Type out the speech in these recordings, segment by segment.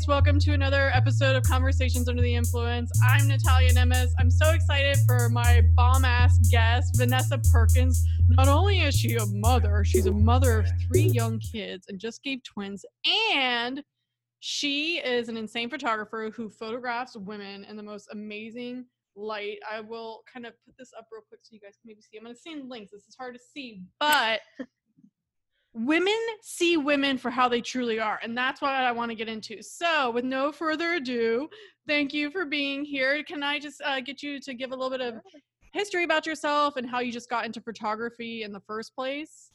guys. Welcome to another episode of Conversations Under the Influence. I'm Natalia Nemes. I'm so excited for my bomb ass guest, Vanessa Perkins. Not only is she a mother, she's a mother of three young kids and just gave twins. And she is an insane photographer who photographs women in the most amazing light. I will kind of put this up real quick so you guys can maybe see. I'm going to send links. This is hard to see, but women see women for how they truly are and that's what i want to get into. So with no further ado thank you for being here. Can i just uh, get you to give a little bit of history about yourself and how you just got into photography in the first place?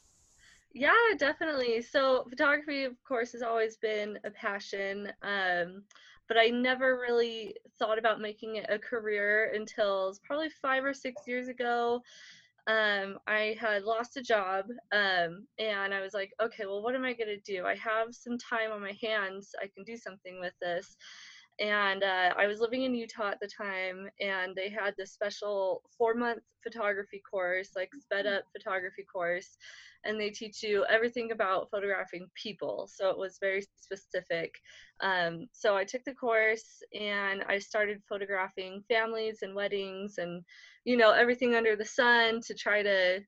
Yeah definitely. So photography of course has always been a passion um, but i never really thought about making it a career until probably five or six years ago um, I had lost a job um, and I was like, okay, well, what am I going to do? I have some time on my hands. I can do something with this. And uh, I was living in Utah at the time, and they had this special four month photography course, like sped up photography course. And they teach you everything about photographing people. So it was very specific. Um, so I took the course and I started photographing families and weddings and you know everything under the sun to try to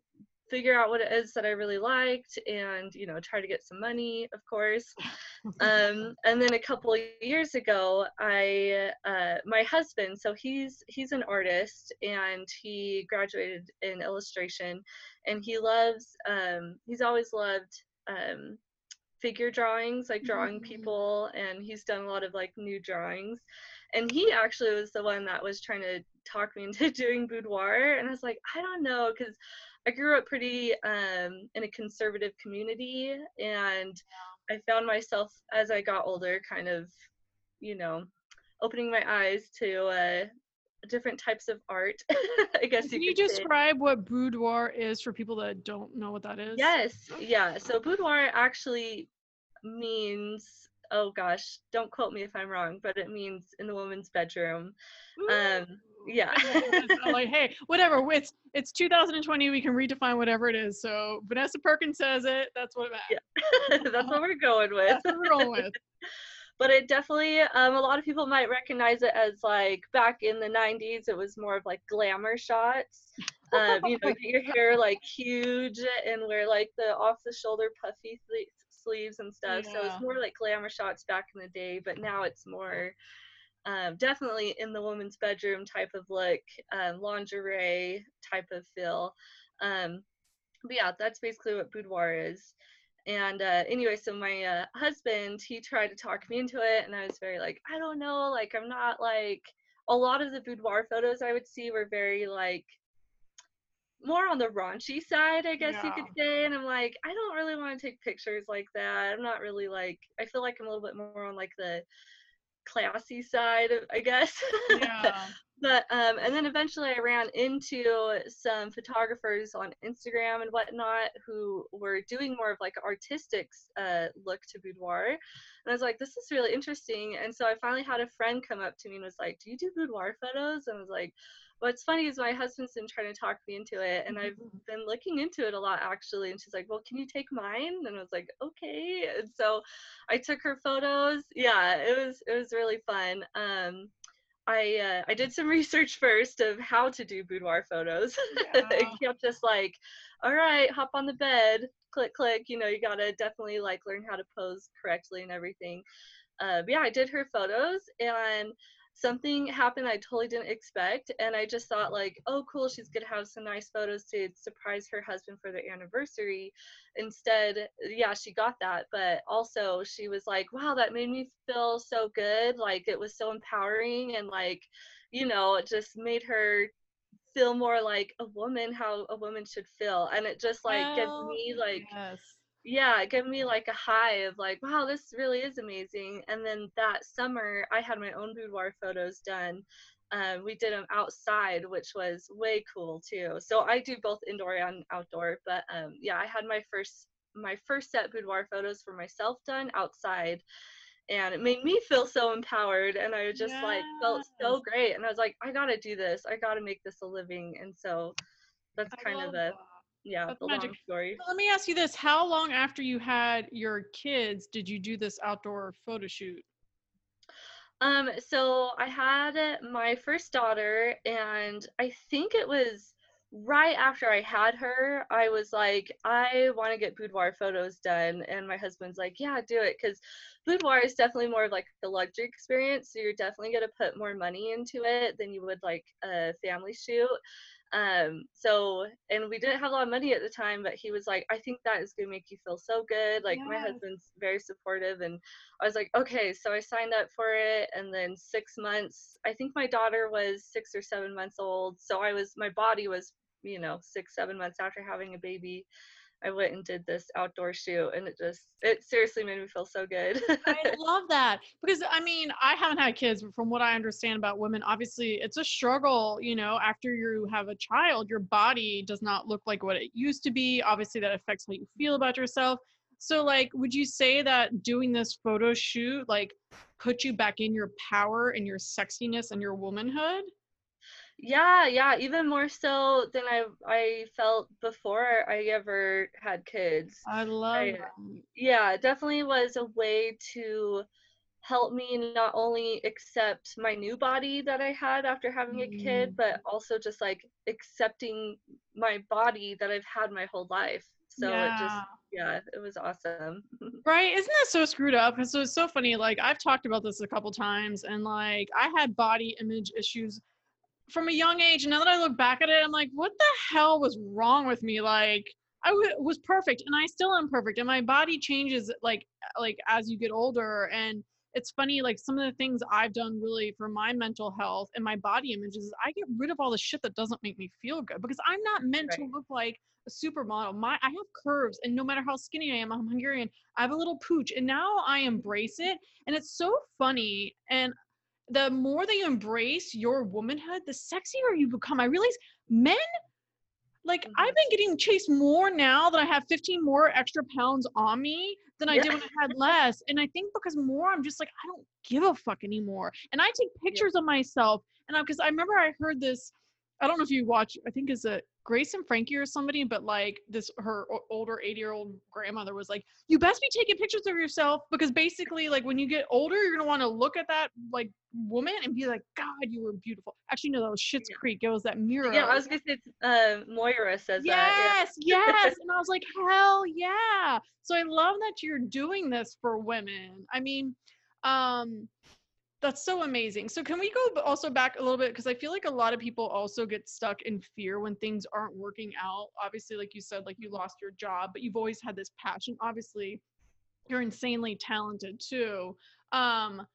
figure out what it is that I really liked and you know try to get some money of course um, and then a couple years ago I uh, my husband so he's he's an artist and he graduated in illustration and he loves um, he's always loved um, figure drawings like drawing mm-hmm. people and he's done a lot of like new drawings and he actually was the one that was trying to talk me into doing boudoir and i was like i don't know because i grew up pretty um, in a conservative community and i found myself as i got older kind of you know opening my eyes to uh, different types of art i guess can you, you describe say. what boudoir is for people that don't know what that is yes yeah so boudoir actually means oh gosh, don't quote me if I'm wrong, but it means in the woman's bedroom. Um, yeah. like, hey, whatever. It's it's 2020. We can redefine whatever it is. So Vanessa Perkins says it. That's what it. Yeah. that's what we're going with. That's what we're going with. but it definitely um, a lot of people might recognize it as like back in the 90s it was more of like glamour shots um, you know get your hair like huge and wear like the off the shoulder puffy sleeves and stuff. Yeah. So it's more like glamour shots back in the day, but now it's more um, definitely in the woman's bedroom type of look, um, lingerie type of feel. Um, but yeah, that's basically what boudoir is. And uh, anyway, so my uh, husband, he tried to talk me into it, and I was very like, I don't know, like I'm not like a lot of the boudoir photos I would see were very like more on the raunchy side, I guess yeah. you could say. And I'm like, I don't really want to take pictures like that. I'm not really like, I feel like I'm a little bit more on like the classy side, I guess. Yeah. but um, and then eventually I ran into some photographers on Instagram and whatnot who were doing more of like artistic uh, look to boudoir, and I was like, this is really interesting. And so I finally had a friend come up to me and was like, do you do boudoir photos? And I was like what's funny is my husband's been trying to talk me into it and I've mm-hmm. been looking into it a lot actually and she's like well can you take mine and I was like okay and so I took her photos yeah it was it was really fun um I uh, I did some research first of how to do boudoir photos. Yeah. I kept just like, all right, hop on the bed, click click. You know, you gotta definitely like learn how to pose correctly and everything. Uh, yeah, I did her photos, and something happened I totally didn't expect. And I just thought, like, oh, cool, she's going to have some nice photos to surprise her husband for their anniversary. Instead, yeah, she got that. But also, she was like, wow, that made me feel so good. Like, it was so empowering. And, like, you know, it just made her feel more like a woman, how a woman should feel. And it just, like, oh, gives me, like, yes yeah, it gave me like a high of like, wow, this really is amazing. And then that summer, I had my own boudoir photos done. Um, we did them outside, which was way cool too. So I do both indoor and outdoor. But um, yeah, I had my first my first set boudoir photos for myself done outside, and it made me feel so empowered. And I just yes. like felt so great. And I was like, I gotta do this. I gotta make this a living. And so that's kind of a that yeah, That's the magic. long story. let me ask you this: How long after you had your kids did you do this outdoor photo shoot? Um, so I had my first daughter, and I think it was right after I had her, I was like, I want to get boudoir photos done. And my husband's like, yeah, do it. Because boudoir is definitely more of like a luxury experience. So you're definitely going to put more money into it than you would like a family shoot. Um, so, and we didn't have a lot of money at the time, but he was like, I think that is going to make you feel so good. Like, yes. my husband's very supportive. And I was like, okay. So I signed up for it. And then six months, I think my daughter was six or seven months old. So I was, my body was, you know, six, seven months after having a baby. I went and did this outdoor shoot and it just it seriously made me feel so good. I love that because I mean, I haven't had kids, but from what I understand about women, obviously it's a struggle, you know, after you have a child, your body does not look like what it used to be. Obviously that affects how you feel about yourself. So like would you say that doing this photo shoot like put you back in your power and your sexiness and your womanhood? Yeah yeah even more so than i i felt before i ever had kids. I love I, yeah definitely was a way to help me not only accept my new body that i had after having a kid but mm. also just like accepting my body that i've had my whole life. So yeah. it just yeah. it was awesome. Right isn't that so screwed up? And so it's so funny like i've talked about this a couple times and like i had body image issues from a young age. And now that I look back at it, I'm like, what the hell was wrong with me? Like, I w- was perfect, and I still am perfect, and my body changes like like as you get older. And it's funny, like some of the things I've done really for my mental health and my body images is I get rid of all the shit that doesn't make me feel good because I'm not meant right. to look like a supermodel. My I have curves, and no matter how skinny I am, I'm Hungarian. I have a little pooch, and now I embrace it, and it's so funny. And the more that you embrace your womanhood, the sexier you become. I realize men, like mm-hmm. I've been getting chased more now that I have 15 more extra pounds on me than I yeah. did when I had less. And I think because more, I'm just like, I don't give a fuck anymore. And I take pictures yeah. of myself. And I, because I remember I heard this, I don't know if you watch, I think is a Grace and Frankie or somebody, but like this, her older 80 year old grandmother was like, you best be taking pictures of yourself because basically, like when you get older, you're gonna want to look at that like woman and be like, God, you were beautiful. Actually, no, that was yeah. Creek. It was that mirror. Yeah, I was gonna say uh, Moira says yes, that. Yes, yes. and I was like, hell yeah. So I love that you're doing this for women. I mean, um, that's so amazing. So can we go also back a little bit because I feel like a lot of people also get stuck in fear when things aren't working out. Obviously, like you said, like you lost your job, but you've always had this passion. Obviously, you're insanely talented too. Um,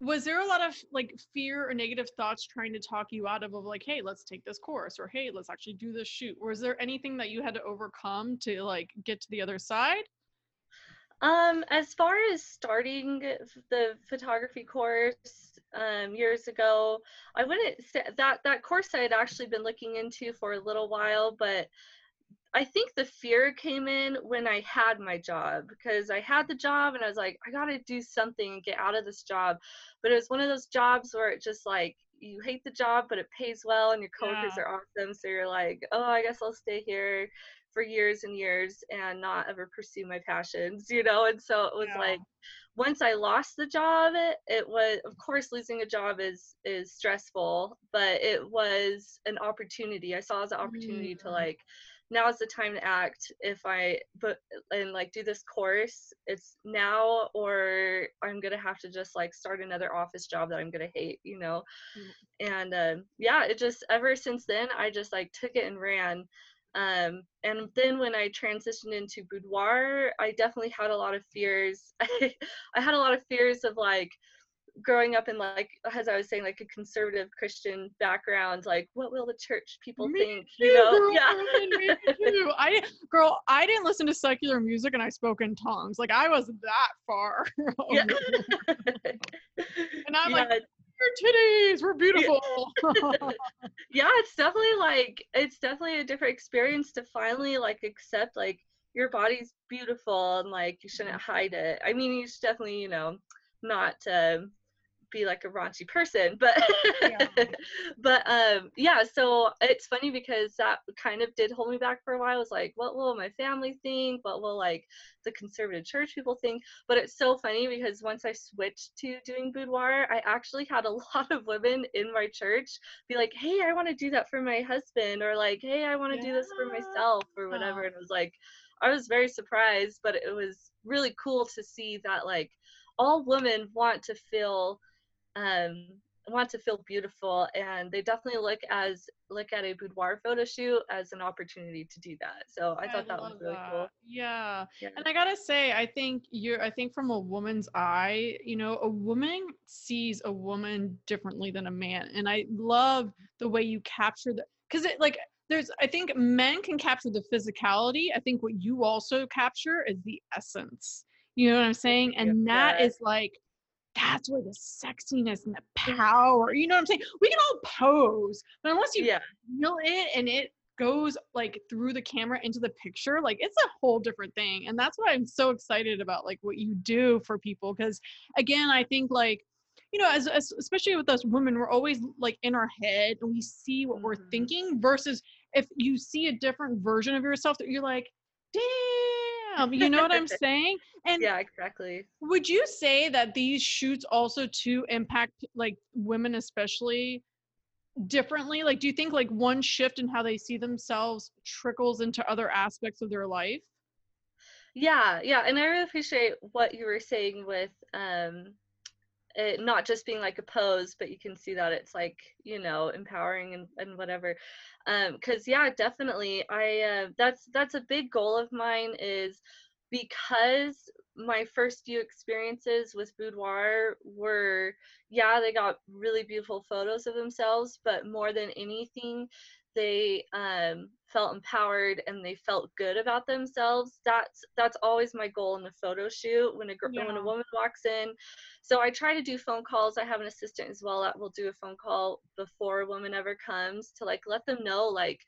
was there a lot of like fear or negative thoughts trying to talk you out of, of like, hey, let's take this course or hey, let's actually do this shoot? Or is there anything that you had to overcome to like get to the other side? Um, as far as starting the photography course um, years ago, I wouldn't say that that course I had actually been looking into for a little while, but I think the fear came in when I had my job because I had the job and I was like, I gotta do something and get out of this job. But it was one of those jobs where it just like you hate the job, but it pays well and your coworkers yeah. are awesome. So you're like, oh, I guess I'll stay here for years and years and not ever pursue my passions, you know? And so it was yeah. like once I lost the job, it, it was of course losing a job is is stressful, but it was an opportunity. I saw as an opportunity mm. to like now is the time to act if i but and like do this course it's now or i'm gonna have to just like start another office job that i'm gonna hate you know mm. and um, yeah it just ever since then i just like took it and ran um, and then when I transitioned into boudoir, I definitely had a lot of fears. I, I had a lot of fears of like growing up in like as I was saying like a conservative Christian background, like what will the church people me think? Too, you know, girl, yeah. me I girl, I didn't listen to secular music and I spoke in tongues. Like I was that far. yeah. and I'm yeah. like titties we're beautiful. Yeah it's definitely like it's definitely a different experience to finally like accept like your body's beautiful and like you shouldn't hide it. I mean you should definitely you know not uh, be like a raunchy person but Yeah. but um yeah so it's funny because that kind of did hold me back for a while. I was like what will my family think? What will like the conservative church people think? But it's so funny because once i switched to doing boudoir i actually had a lot of women in my church be like hey i want to do that for my husband or like hey i want to do this for myself or whatever. And it was like i was very surprised but it was really cool to see that like all women want to feel um want to feel beautiful and they definitely look as look at a boudoir photo shoot as an opportunity to do that so i thought that was really cool. Yeah. yeah. And I gotta say, I think you're I think from a woman's eye, you know, a woman sees a woman differently than a man. And I love the way you capture the because it like there's I think men can capture the physicality. I think what you also capture is the essence. You know what I'm saying? And that Yeah. is like that's where the sexiness and the power, you know what I'm saying? We can all pose, but unless you yeah feel it and it goes like through the camera into the picture like it's a whole different thing and that's what i'm so excited about like what you do for people because again i think like you know as, as especially with us women we're always like in our head and we see what we're Mhm. thinking versus if you see a different version of yourself that you're like damn you know what i'm saying and yeah exactly. would you say that these shoots also too impact like women especially differently? Like do you think like one shift in how they see themselves trickles into other aspects of their life? Yeah yeah and i really appreciate what you were saying with um it not just being like a pose but you can see that it's like you know empowering and, and whatever. Um because yeah definitely i uh, that's that's a big goal of mine is because my first few experiences with boudoir were yeah they got really beautiful photos of themselves but more than anything they um, felt empowered and they felt good about themselves. That's that's always my goal in the photo shoot when a gr- when a woman walks in. So i try to do phone calls. I have an assistant as well that will do a phone call before a woman ever comes to like let them know like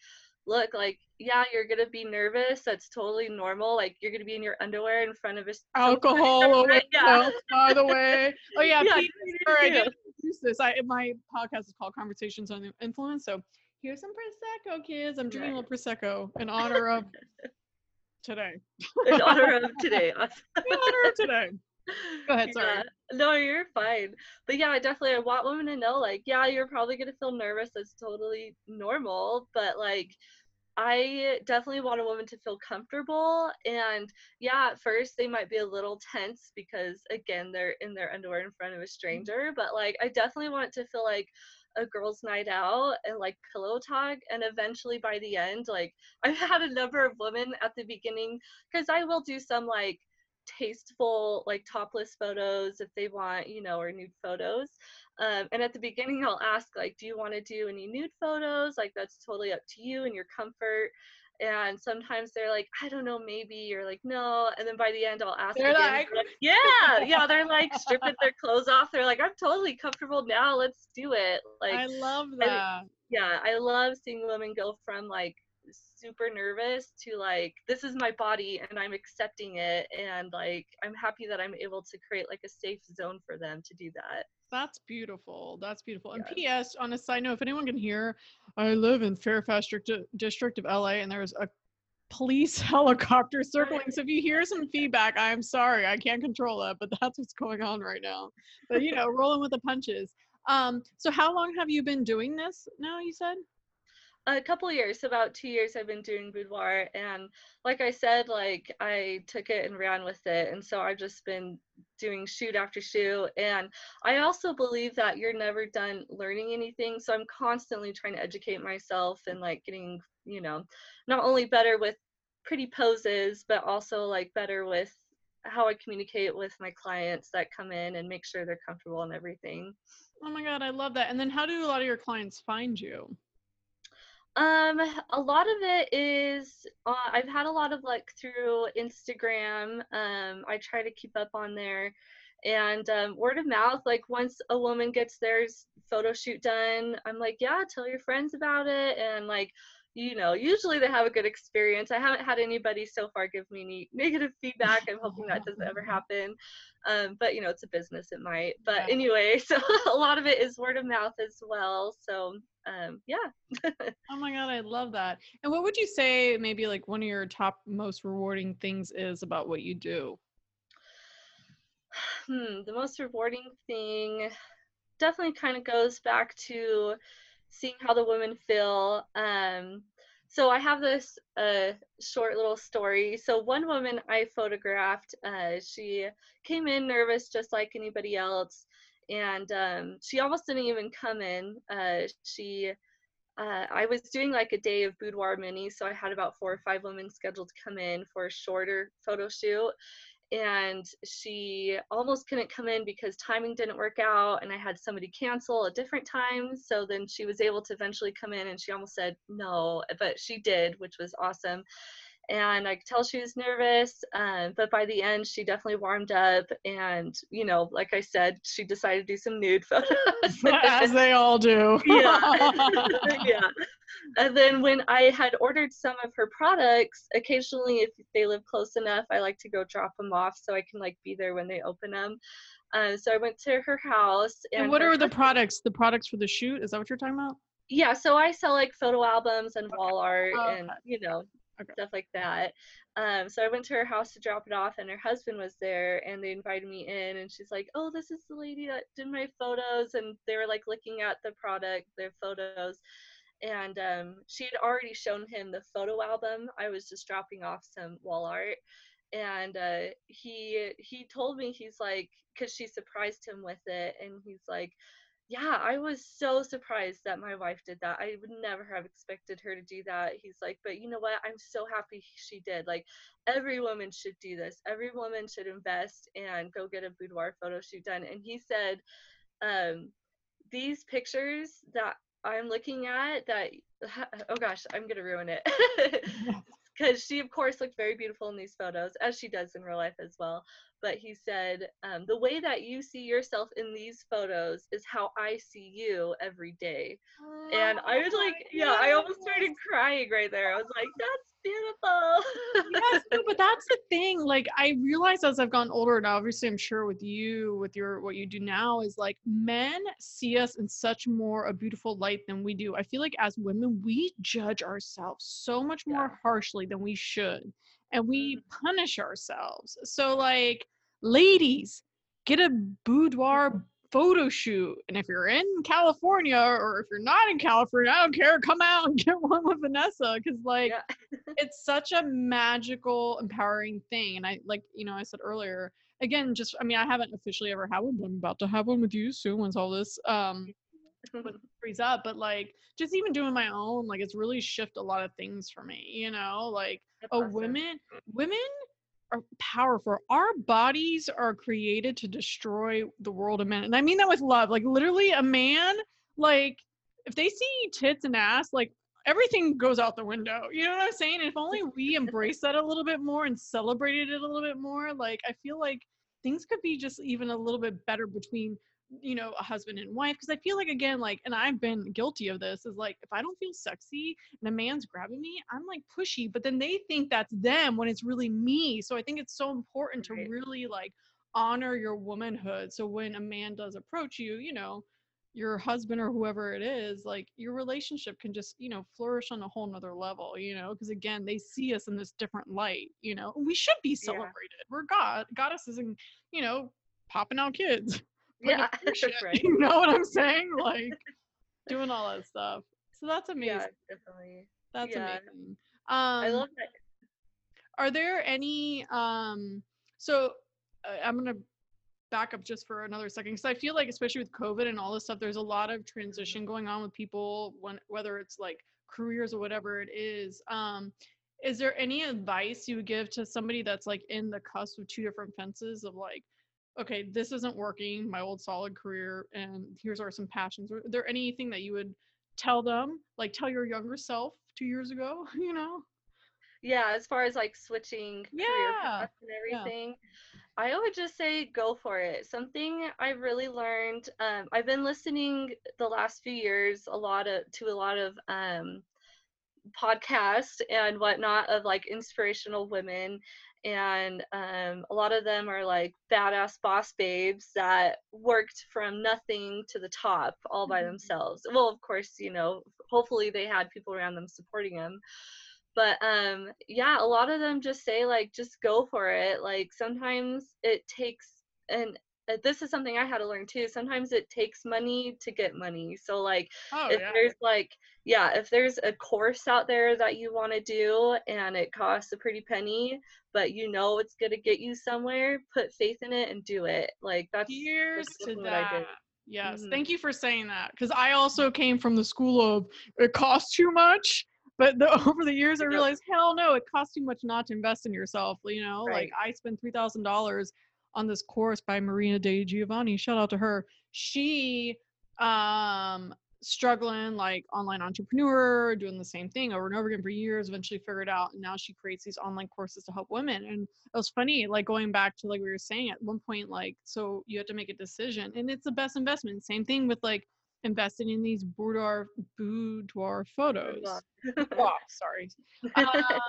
look like yeah you're gonna be nervous that's totally normal like you're gonna be in your underwear in front of a alcohol somebody, always oh, yeah. helps, by the way. Oh yeah, Yeah, sorry, I didn't introduce this. I my podcast is called Conversations on the Influence so here's some prosecco kids. I'm drinking a little prosecco in honor of today. In honor of today in honor of today Go ahead, sorry. Yeah. No, you're fine. But yeah, definitely I want women to know like, yeah, you're probably gonna feel nervous. That's totally normal. But like I definitely want a woman to feel comfortable and yeah, at first they might be a little tense because again they're in their underwear in front of a mm-hmm. stranger. But like I definitely want it to feel like a girls' night out and like pillow talk and eventually by the end, like I've had a number of women at the beginning because I will do some like tasteful like topless photos if they want you know or nude photos um, and at the beginning i'll ask like do you want to do any nude photos? Like that's totally up to you and your comfort and sometimes they're like i don't know maybe or like no and then by the end i'll ask They're again, like, yeah yeah they're like stripping their clothes off they're like i'm totally comfortable now let's do it like i love that. yeah i love seeing women go from like super nervous to like this is my body and i'm accepting it and like i'm happy that i'm able to create like a safe zone for them to do that That's beautiful. That's beautiful. And P.S. On a side note, if anyone can hear, I live in Fairfax district, district of LA, and there's a police helicopter circling. So if you hear some feedback, I'm sorry, I can't control it, but that's what's going on right now. But you know, rolling with the punches. Um, so how long have you been doing this now? You said. A couple years about two years i've been doing boudoir and like i said like i took it and ran with it and so i've just been doing shoot after shoot and i also believe that you're never done learning anything so i'm constantly trying to educate myself and like getting you know not only better with pretty poses but also like better with how i communicate with my clients that come in and make sure they're comfortable and everything Oh my god, I love that. And then how do a lot of your clients find you? Um, a lot of it is uh, I've had a lot of like through Instagram. Um, I try to keep up on there, and um, word of mouth. Like once a woman gets their photo shoot done, I'm like, yeah, tell your friends about it, and like you know, usually they have a good experience. I haven't had anybody so far give me any negative feedback. I'm hoping that doesn't ever happen. Um, but you know, it's a business, it might. But yeah. anyway, so a lot of it is word of mouth as well. So um, yeah. oh my god, I love that. And what would you say maybe like one of your top most rewarding things is about what you do? Hmm, the most rewarding thing definitely kind of goes back to seeing how the women feel. Um, so I have this uh, short little story. So one woman I photographed, uh, she came in nervous just like anybody else, and um, she almost didn't even come in. Uh, she, uh, I was doing like a day of boudoir mini, so I had about four or five women scheduled to come in for a shorter photo shoot, and she almost couldn't come in because timing didn't work out and i had somebody cancel a different time so then she was able to eventually come in and she almost said no but she did which was awesome and I could tell she was nervous. Um, but by the end, she definitely warmed up. And, you know, like I said, she decided to do some nude photos. As they all do. yeah. yeah. And then when I had ordered some of her products, occasionally, if they live close enough, I like to go drop them off so I can like be there when they open them. Uh, so I went to her house. And, and what are the products? The products for the shoot? Is that what you're talking about? Yeah, so I sell like photo albums and wall art oh, and you know okay. stuff like that. Um, so I went to her house to drop it off, and her husband was there, and they invited me in, and she's like, "Oh, this is the lady that did my photos," and they were like looking at the product, their photos, and um, she had already shown him the photo album. I was just dropping off some wall art, and uh, he he told me he's like, because she surprised him with it, and he's like yeah, I was so surprised that my wife did that. I would never have expected her to do that. He's like, but you know what? I'm so happy she did. Like, every woman should do this. Every woman should invest and go get a boudoir photo shoot done. And he said, um, these pictures that I'm looking at, that, oh gosh, I'm going to ruin it. Because she, of course, looked very beautiful in these photos, as she does in real life as well but he said, um, The way that you see yourself in these photos is how I see you every day. Oh, and I was like, Yeah, I almost started crying right there. I was like, That's beautiful. yes, no, but that's the thing. Like, I realize as I've gotten older, and obviously, I'm sure with you, with your what you do now, is like men see us in such more a beautiful light than we do. I feel like as women, we judge ourselves so much more yeah. harshly than we should and we mm-hmm. punish ourselves. So, like, ladies, get a boudoir. Photo shoot. And if you're in California or if you're not in California, I don't care, come out and get one with Vanessa. Cause like yeah. it's such a magical, empowering thing. And I like, you know, I said earlier, again, just I mean, I haven't officially ever had one, but I'm about to have one with you soon once all this um frees up. But like just even doing my own, like it's really shift a lot of things for me, you know, like oh women women are powerful. Our bodies are created to destroy the world of men. And I mean that with love. Like literally a man, like if they see tits and ass, like everything goes out the window. You know what I'm saying? if only we embrace that a little bit more and celebrated it a little bit more, like I feel like things could be just even a little bit better between you know a husband and wife because i feel like again like and i've been guilty of this is like if i don't feel sexy and a man's grabbing me i'm like pushy but then they think that's them when it's really me so i think it's so important to really like honor your womanhood so when a man does approach you you know your husband or whoever it is like your relationship can just you know flourish on a whole nother level you know because again they see us in this different light you know we should be celebrated yeah. we're god goddesses and you know popping out kids yeah, right. You know what I'm saying? Like doing all that stuff. So that's amazing. Yeah, definitely. That's yeah. amazing. Um, I love that. Are there any? Um, so uh, I'm gonna back up just for another second because I feel like, especially with COVID and all this stuff, there's a lot of transition mm-hmm. going on with people when whether it's like careers or whatever it is. Um, is there any advice you would give to somebody that's like in the cusp of two different fences of like okay, this isn't working, my old solid career, and here's are some passions. Are there anything that you would tell them, like tell your younger self two years ago, you know? Yeah, as far as like switching yeah. career paths and everything, yeah. I would just say go for it. Something I really learned, um, I've been listening the last few years a lot of to a lot of um, podcasts and whatnot of like inspirational women and um, a lot of them are like badass boss babes that worked from nothing to the top all by mm-hmm. themselves well of course you know hopefully they had people around them supporting them but um yeah a lot of them just say like just go for it like sometimes it takes uh, this is something I had to learn too. Sometimes it takes money to get money. So like oh, if yeah. there's like yeah, if there's a course out there that you want to do and it costs a pretty penny, but you know it's going to get you somewhere, put faith in it and do it. Like that's years to that. Yes. Mm-hmm. Thank you for saying that cuz I also came from the school of it costs too much. But the, over the years, I realized, hell no, it costs too much not to invest in yourself. You know, right. like I spent three thousand dollars on this course by Marina De Giovanni. Shout out to her. She um struggling like online entrepreneur doing the same thing over and over again for years eventually figured out and now she creates these online courses to help women and it was funny like going back to like we were saying at one point like so you have to make a decision and it's the best investment same thing with like investing in these boudoir boudoir photos oh, sorry um,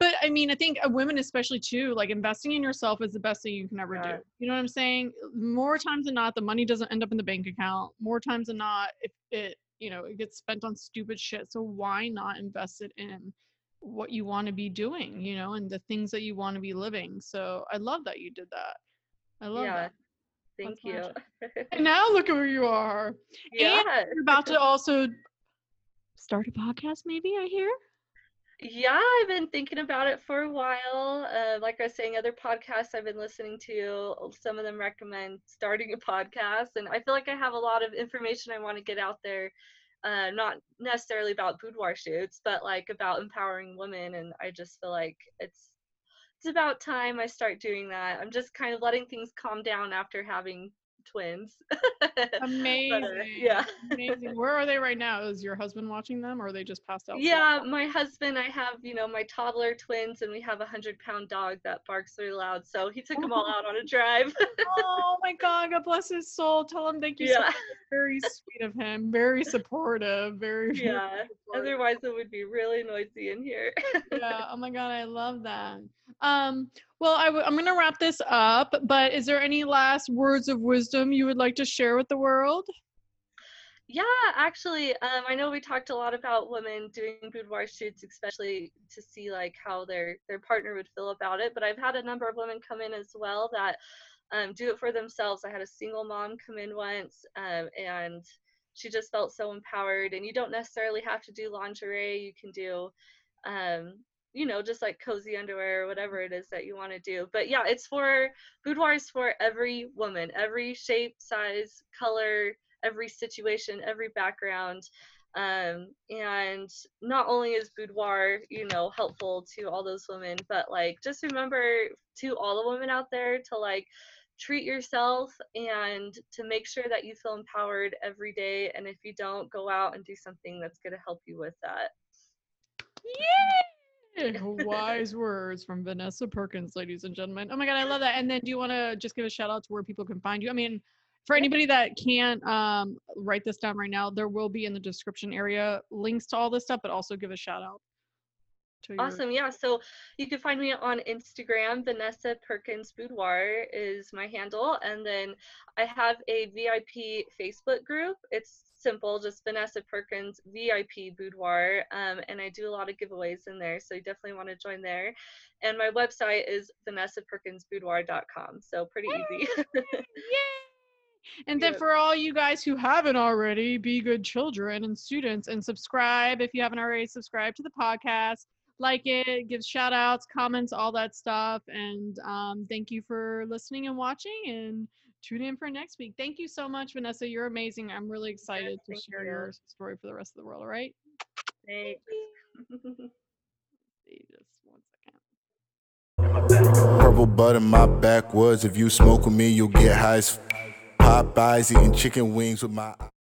but I mean, I think uh, women, especially too, like investing in yourself is the best thing you can ever yeah. do. You know what I'm saying? More times than not, the money doesn't end up in the bank account. More times than not, if it, you know, it gets spent on stupid shit. So why not invest it in what you want to be doing, you know, and the things that you want to be living? So I love that you did that. I love yeah. that. Thank That's you. and now look at where you are. Yeah. And you're about to also start a podcast, maybe I hear. Yeah, I've been thinking about it for a while. Uh, like I was saying, other podcasts I've been listening to, some of them recommend starting a podcast. And I feel like I have a lot of information I want to get out there, uh, not necessarily about boudoir shoots, but like about empowering women. And I just feel like it's it's about time I start doing that. I'm just kind of letting things calm down after having twins. Amazing. but, uh, yeah. Amazing. Where are they right now? Is your husband watching them or are they just passed out? Yeah, my husband, I have, you know, my toddler twins and we have a hundred pound dog that barks really loud. So he took them all out on a drive. oh my God. God bless his soul. Tell him thank you yeah. so much. Very sweet of him. Very supportive. Very, yeah. Very. Otherwise it would be really noisy in here. yeah. Oh my God. I love that. Um, well, i w- I'm going to wrap this up, but is there any last words of wisdom you would like to share with the world? Yeah, actually, um, I know we talked a lot about women doing boudoir shoots, especially to see like how their their partner would feel about it. But I've had a number of women come in as well that um, do it for themselves. I had a single mom come in once, um, and she just felt so empowered. And you don't necessarily have to do lingerie. You can do um, you know, just like cozy underwear or whatever it is that you want to do. But yeah, it's for boudoirs for every woman, every shape, size, color, every situation, every background. Um, and not only is boudoir, you know, helpful to all those women, but like just remember to all the women out there to like treat yourself and to make sure that you feel empowered every day. And if you don't, go out and do something that's going to help you with that. Yay! Wise words from Vanessa Perkins, ladies and gentlemen. Oh my god, I love that. And then do you want to just give a shout out to where people can find you? I mean, for anybody that can't um, write this down right now, there will be in the description area links to all this stuff, but also give a shout out. Your... Awesome. Yeah. So you can find me on Instagram. Vanessa Perkins Boudoir is my handle. And then I have a VIP Facebook group. It's simple, just Vanessa Perkins VIP Boudoir. Um, and I do a lot of giveaways in there. So you definitely want to join there. And my website is vanessaperkinsboudoir.com. So pretty easy. Yay! And then for all you guys who haven't already, be good children and students and subscribe if you haven't already subscribed to the podcast. Like it, give shout outs, comments, all that stuff. And um, thank you for listening and watching. And tune in for next week. Thank you so much, Vanessa. You're amazing. I'm really excited yes, to share you. your story for the rest of the world. All right. Thanks. just one second. Purple butt in my backwoods. If you smoke with me, you'll get high as Popeyes eating chicken wings with my